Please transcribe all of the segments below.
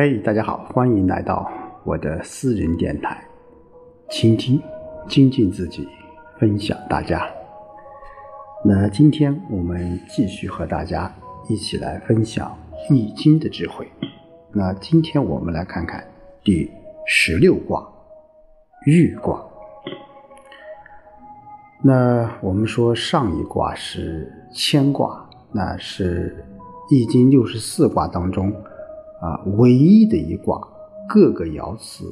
嘿，大家好，欢迎来到我的私人电台，倾听、精进自己，分享大家。那今天我们继续和大家一起来分享《易经》的智慧。那今天我们来看看第十六卦——豫卦。那我们说上一卦是乾卦，那是《易经》六十四卦当中。啊，唯一的一卦，各个爻辞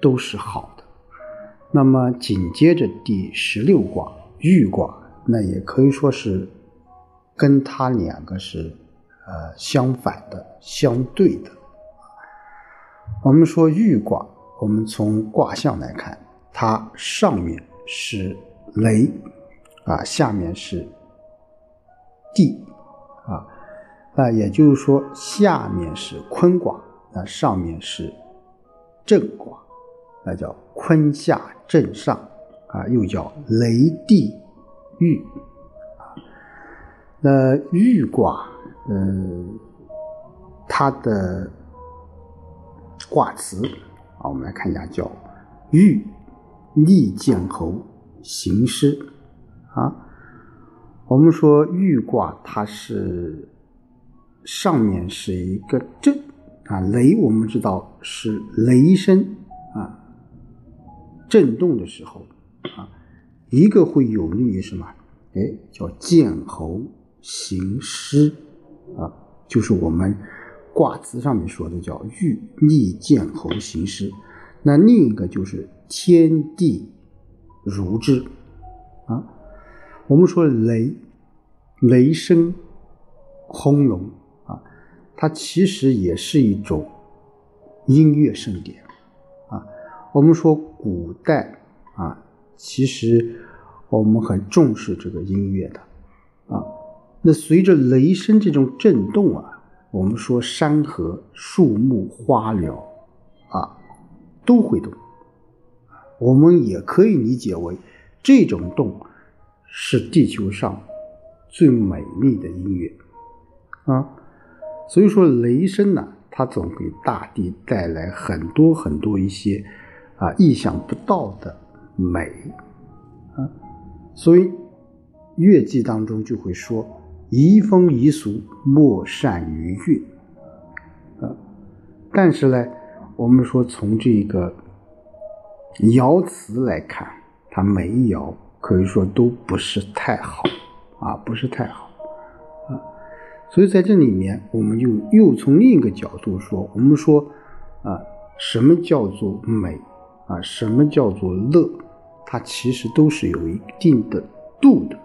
都是好的。那么紧接着第十六卦豫卦，那也可以说是跟它两个是呃相反的、相对的。我们说豫卦，我们从卦象来看，它上面是雷，啊，下面是地，那也就是说，下面是坤卦，那上面是震卦，那叫坤下震上啊，又叫雷地豫啊。那豫卦，嗯，它的卦辞啊，我们来看一下，叫豫逆见侯行师啊。我们说豫卦，它是。上面是一个震啊，雷我们知道是雷声啊，震动的时候啊，一个会有利于什么？哎，叫见侯行师啊，就是我们卦辞上面说的叫欲逆见侯行师。那另一个就是天地如之啊。我们说雷，雷声轰隆。它其实也是一种音乐盛典啊。我们说古代啊，其实我们很重视这个音乐的啊。那随着雷声这种震动啊，我们说山河、树木、花鸟啊都会动。我们也可以理解为这种动是地球上最美丽的音乐啊。所以说，雷声呢，它总给大地带来很多很多一些啊意想不到的美啊。所以乐记当中就会说：“移风移俗，莫善于乐。”啊，但是呢，我们说从这个爻辞来看，它每一爻可以说都不是太好啊，不是太好。所以在这里面，我们就又从另一个角度说，我们说，啊，什么叫做美，啊，什么叫做乐，它其实都是有一定的度的。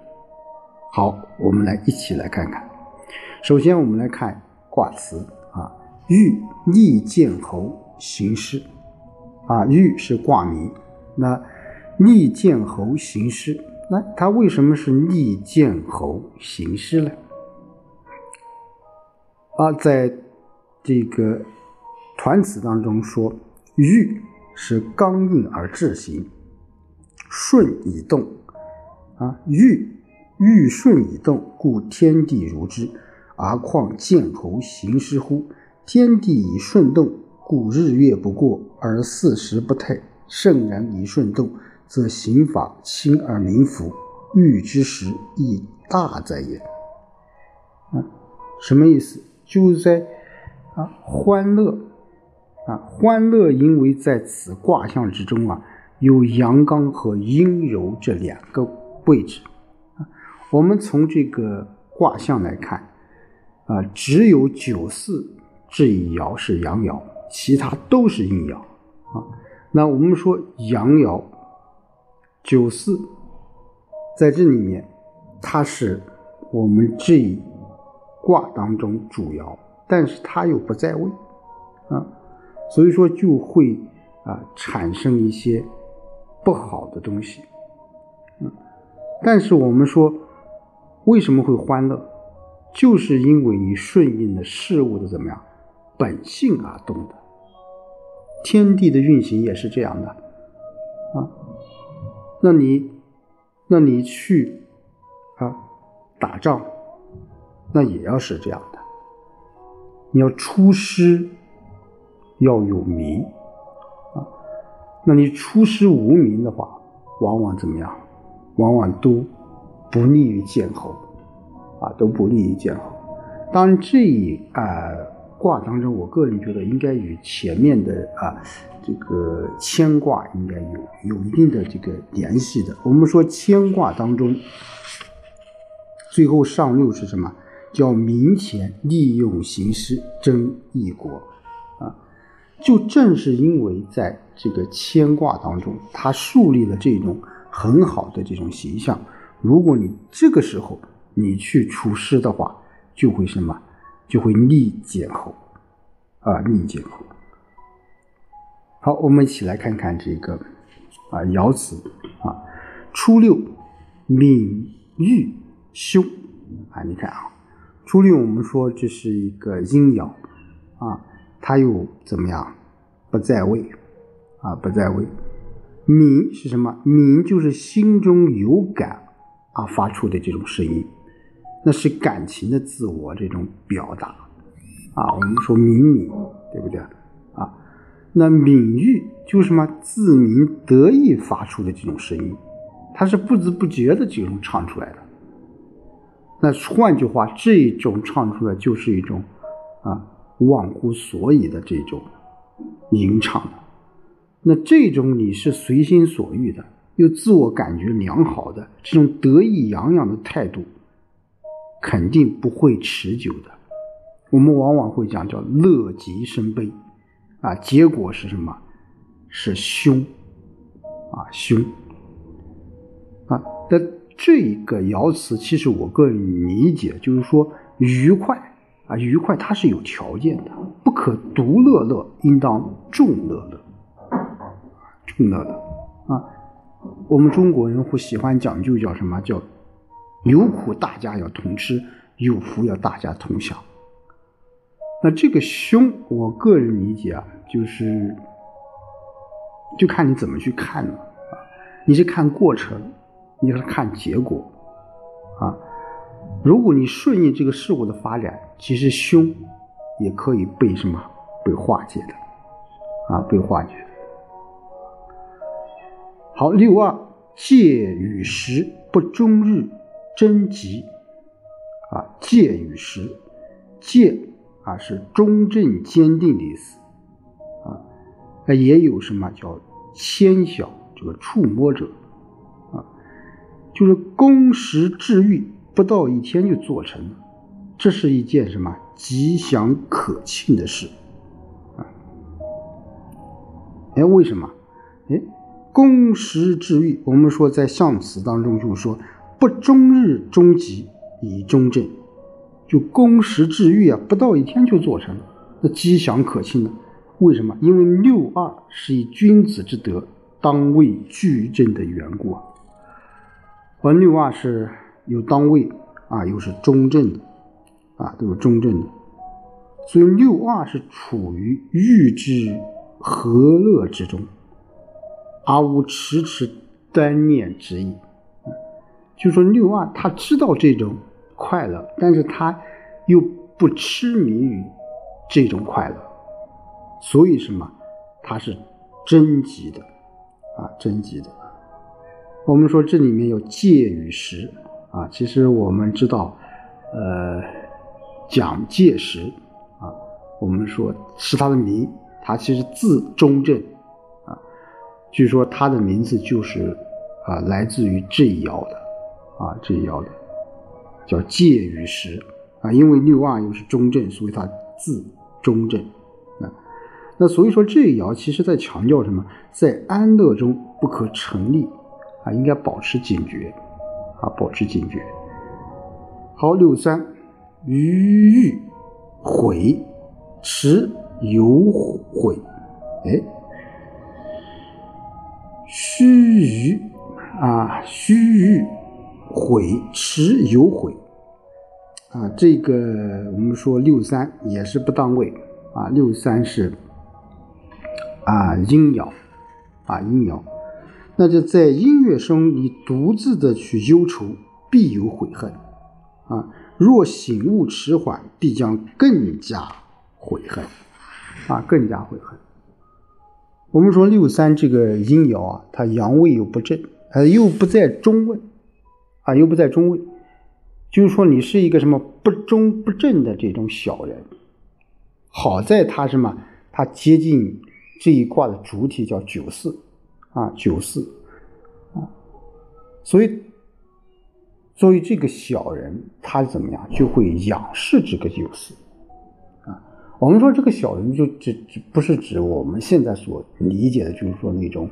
好，我们来一起来看看。首先，我们来看卦辞啊，欲逆见侯行师，啊，欲是卦名，那逆见侯行师，那它为什么是逆见侯行师呢？啊，在这个团词当中说，玉是刚硬而志行，顺以动。啊，玉玉顺以动，故天地如之。而况见侯行师乎？天地以顺动，故日月不过而四时不退。圣人以顺动，则刑法轻而民服。欲之时亦大哉也。啊，什么意思？就在啊，欢乐啊，欢乐，因为在此卦象之中啊，有阳刚和阴柔这两个位置啊。我们从这个卦象来看啊，只有九四这一爻是阳爻，其他都是阴爻啊。那我们说阳爻九四在这里面，它是我们这一。卦当中主爻，但是它又不在位，啊，所以说就会啊产生一些不好的东西，嗯，但是我们说为什么会欢乐，就是因为你顺应了事物的怎么样本性而动的，天地的运行也是这样的，啊，那你那你去啊打仗。那也要是这样的，你要出师要有名啊。那你出师无名的话，往往怎么样？往往都不利于建侯啊，都不利于建侯。当然，这一啊卦当中，我个人觉得应该与前面的啊这个牵卦应该有有一定的这个联系的。我们说牵卦当中，最后上六是什么？叫明前利用形势争一国啊！就正是因为在这个牵挂当中，他树立了这种很好的这种形象。如果你这个时候你去出师的话，就会什么？就会逆见后，啊，逆见后。好，我们一起来看看这个啊爻辞啊，初六，敏玉凶啊，你看啊，初六我们说这是一个阴爻啊，它又怎么样？不在位啊，不在位。敏是什么？敏就是心中有感啊发出的这种声音。那是感情的自我这种表达啊，我们说敏敏，对不对啊？那敏玉就是什么自鸣得意发出的这种声音，它是不知不觉的这种唱出来的。那换句话，这种唱出来就是一种啊忘乎所以的这种吟唱。那这种你是随心所欲的，又自我感觉良好的这种得意洋洋的态度。肯定不会持久的。我们往往会讲叫乐极生悲，啊，结果是什么？是凶，啊凶，啊。但这个爻辞，其实我个人理解就是说愉快，啊愉快它是有条件的，不可独乐乐，应当众乐乐，众乐乐，啊。我们中国人会喜欢讲究叫什么叫？有苦大家要同吃，有福要大家同享。那这个凶，我个人理解啊，就是就看你怎么去看了啊。你是看过程，你是看结果啊。如果你顺应这个事物的发展，其实凶也可以被什么被化解的啊，被化解。好，六二戒与时不终日。贞吉啊，戒与时，戒啊是中正坚定的意思啊，那也有什么叫纤小这个触摸者，就是工时治愈，不到一天就做成了，这是一件什么吉祥可庆的事啊？哎，为什么？哎，工时治愈，我们说在象辞当中就是说。不终日终吉以终正，就公时治愈啊，不到一天就做成了，那吉祥可庆呢？为什么？因为六二是以君子之德当位具正的缘故啊。而六二是有当位啊，又是中正的啊，都是中正的，所以六二是处于欲知和乐之中，而无迟迟单念之意。就说六二，他知道这种快乐，但是他又不痴迷于这种快乐，所以什么？他是贞吉的啊，贞吉的。我们说这里面有戒与时啊，其实我们知道，呃，蒋介石啊，我们说是他的名，他其实字中正啊，据说他的名字就是啊，来自于这一爻的。啊，这一爻的叫介与时啊，因为六二又是中正，所以他字中正啊。那所以说这一爻其实在强调什么？在安乐中不可成立啊，应该保持警觉啊，保持警觉。好，六三余欲悔迟有悔，哎，须臾啊，须臾。悔迟有悔啊，这个我们说六三也是不当位啊，六三是啊阴爻啊阴爻，那就在音乐声你独自的去忧愁，必有悔恨啊。若醒悟迟缓，必将更加悔恨啊，更加悔恨。我们说六三这个阴爻啊，它阳位又不正，呃，又不在中位，啊，又不在中位，就是说你是一个什么不中不正的这种小人。好在它什么？它接近这一卦的主体叫九四，啊，九四，啊，所以作为这个小人，他怎么样就会仰视这个九四。啊我们说这个小人就指指不是指我们现在所理解的，就是说那种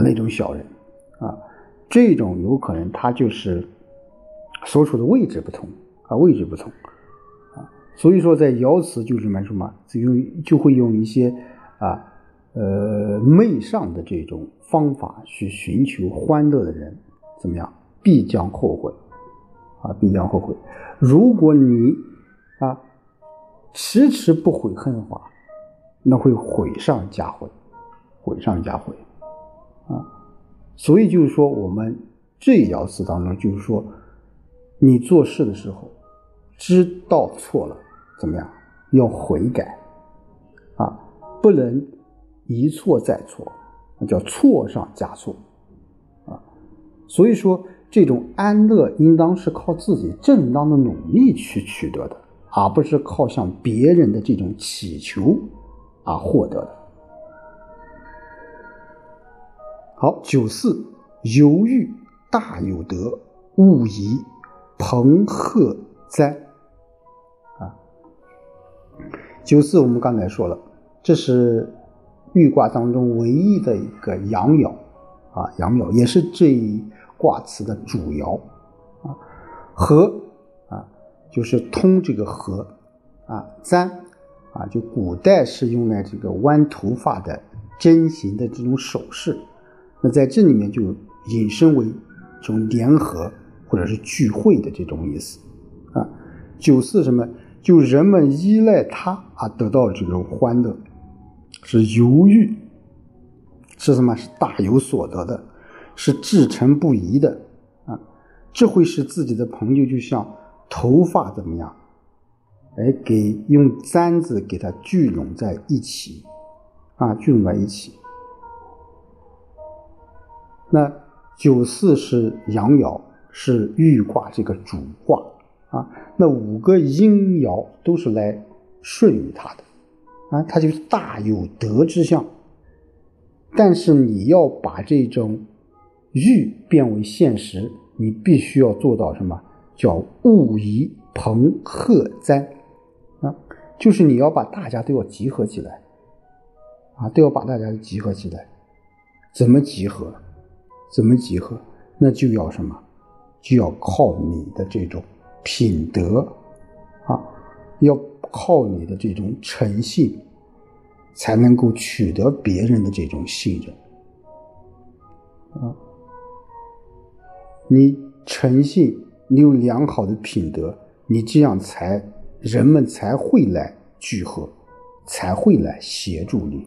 那种小人啊，这种有可能他就是所处的位置不同啊，位置不同啊，所以说在爻辞就是什么什么，就用就会用一些啊呃媚上的这种方法去寻求欢乐的人怎么样，必将后悔。啊，必将后悔。如果你啊。迟迟不悔恨的话，那会悔上加悔，悔上加悔，啊，所以就是说，我们这一爻辞当中，就是说，你做事的时候，知道错了，怎么样，要悔改，啊，不能一错再错，那叫错上加错，啊，所以说，这种安乐应当是靠自己正当的努力去取得的。而不是靠向别人的这种祈求而获得的。好，九四犹豫大有德，勿以朋贺哉。啊，九四我们刚才说了，这是豫卦当中唯一的一个阳爻啊，阳爻也是这一卦辞的主爻啊，和啊。就是通这个和，啊，簪，啊，就古代是用来这个弯头发的针形的这种首饰，那在这里面就引申为这种联合或者是聚会的这种意思，啊，九四什么？就人们依赖它啊得到这种欢乐，是犹豫，是什么？是大有所得的，是至诚不移的，啊，这会使自己的朋友就像。头发怎么样？哎，给用簪子给它聚拢在一起，啊，聚拢在一起。那九四是阳爻，是豫卦这个主卦啊。那五个阴爻都是来顺于它的，啊，它就大有德之象。但是你要把这种欲变为现实，你必须要做到什么？叫物以朋克哉啊，就是你要把大家都要集合起来啊，都要把大家集合起来。怎么集合？怎么集合？那就要什么？就要靠你的这种品德啊，要靠你的这种诚信，才能够取得别人的这种信任啊。你诚信。你有良好的品德，你这样才人们才会来聚合，才会来协助你，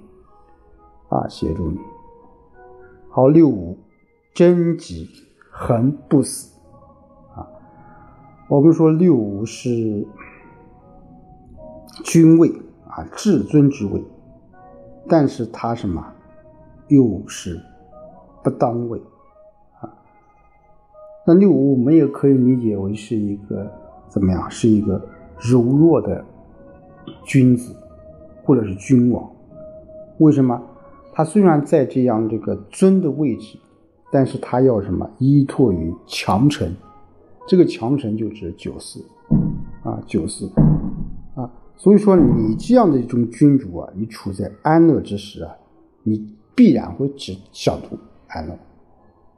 啊，协助你。好，六五，贞吉，恒不死，啊，我们说六五是君位啊，至尊之位，但是他什么，又是不当位啊。那六五我们也可以理解为是一个怎么样？是一个柔弱的君子，或者是君王。为什么？他虽然在这样这个尊的位置，但是他要什么？依托于强臣。这个强臣就指九四啊，九四。所以说，你这样的一种君主啊，你处在安乐之时啊，你必然会只想图安乐，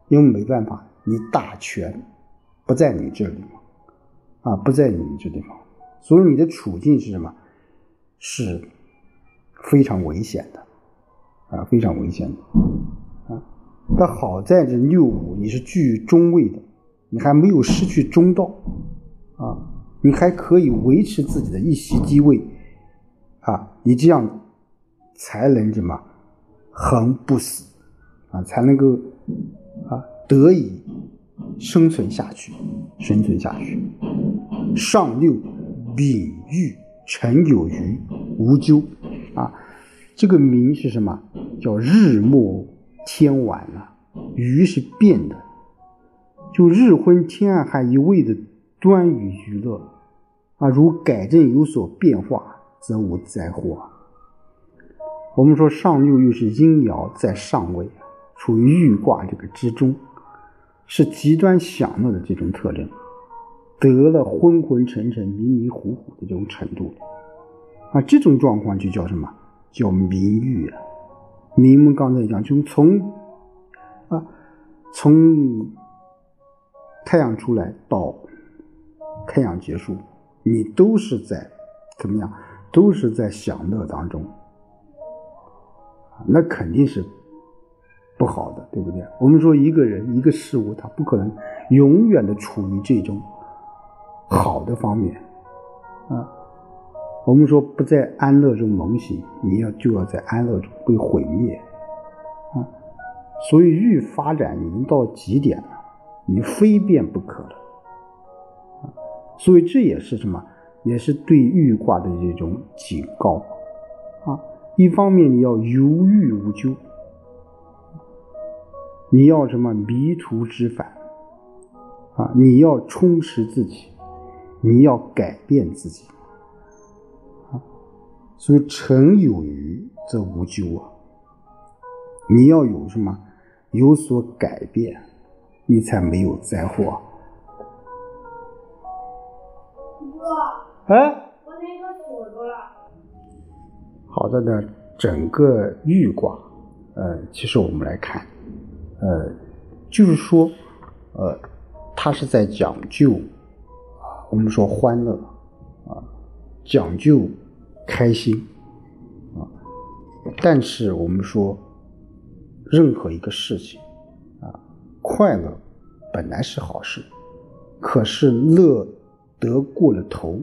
因为没办法。你大权不在你这里嘛？啊，不在你这地方，所以你的处境是什么？是非常危险的，啊，非常危险的，啊。但好在这六五你是居于中位的，你还没有失去中道，你还可以维持自己的一席地位，啊，你这样才能什么恒不死，啊，才能够啊。得以生存下去，生存下去。上六，丙玉，辰有余，无咎。啊，这个名是什么？叫日暮天晚了，余是变的，就日昏天暗还一味的端于娱乐啊，如改正有所变化，则无灾祸。我们说上六又是阴爻在上位，处于欲卦这个之中，是极端享乐的这种特征，得了昏昏沉沉、迷迷糊糊的这种程度啊，这种状况就叫什么？叫明玉啊！明们刚才讲，就从啊从太阳出来到太阳结束，你都是在怎么样？都是在享乐当中。那肯定是不好的，对不对？我们说一个人、一个事物，它不可能永远的处于这种好的方面啊。我们说不在安乐中萌醒，你要就要在安乐中被毁灭啊。所以欲发展已经到极点了，你非变不可了。所以这也是什么？也是对欲卦的这种警告啊。一方面你要犹豫无咎，你要什么迷途知返啊？你要充实自己，你要改变自己啊！所以诚有余则无咎啊！你要有什么有所改变，你才没有灾祸。哥，哎。好的呢，整个玉卦，呃，其实我们来看，呃，就是说，呃，它是在讲究啊，我们说欢乐啊，讲究开心啊，但是我们说，任何一个事情啊，快乐本来是好事，可是乐得过了头，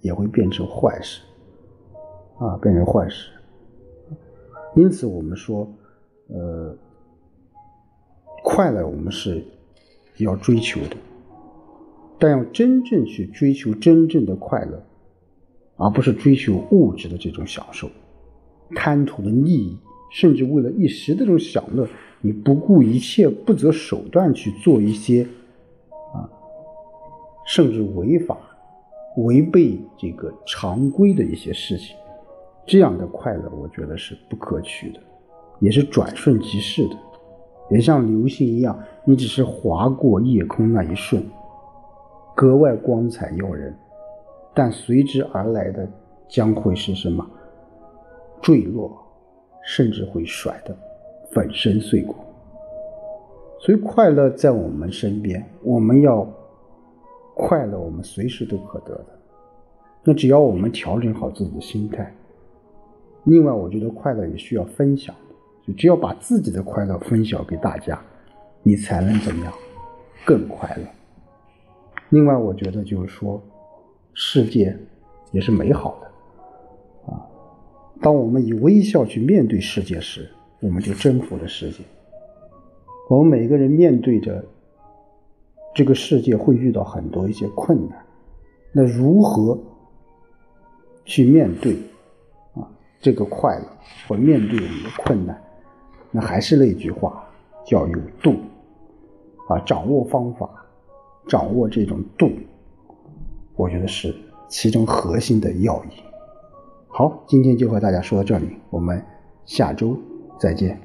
也会变成坏事。啊，变成坏事。因此，我们说，呃，快乐我们是要追求的，但要真正去追求真正的快乐，而不是追求物质的这种享受、贪图的利益，甚至为了一时的这种享乐，你不顾一切、不择手段去做一些，甚至违法、违背这个常规的一些事情。这样的快乐，我觉得是不可取的，也是转瞬即逝的，也像流星一样，你只是划过夜空那一瞬，格外光彩耀人，但随之而来的将会是什么？坠落，甚至会甩得粉身碎骨。所以，快乐在我们身边，我们要快乐，我们随时都可得的。那只要我们调整好自己的心态。另外，我觉得快乐也需要分享，就只有把自己的快乐分享给大家，你才能怎么样更快乐。另外，我觉得就是说，世界也是美好的啊。当我们以微笑去面对世界时，我们就征服了世界。我们每个人面对着这个世界会遇到很多一些困难，那如何去面对啊？这个快乐或面对我们的困难，那还是那句话，叫有度啊，掌握方法，掌握这种度，我觉得是其中核心的要义。好，今天就和大家说到这里，我们下周再见。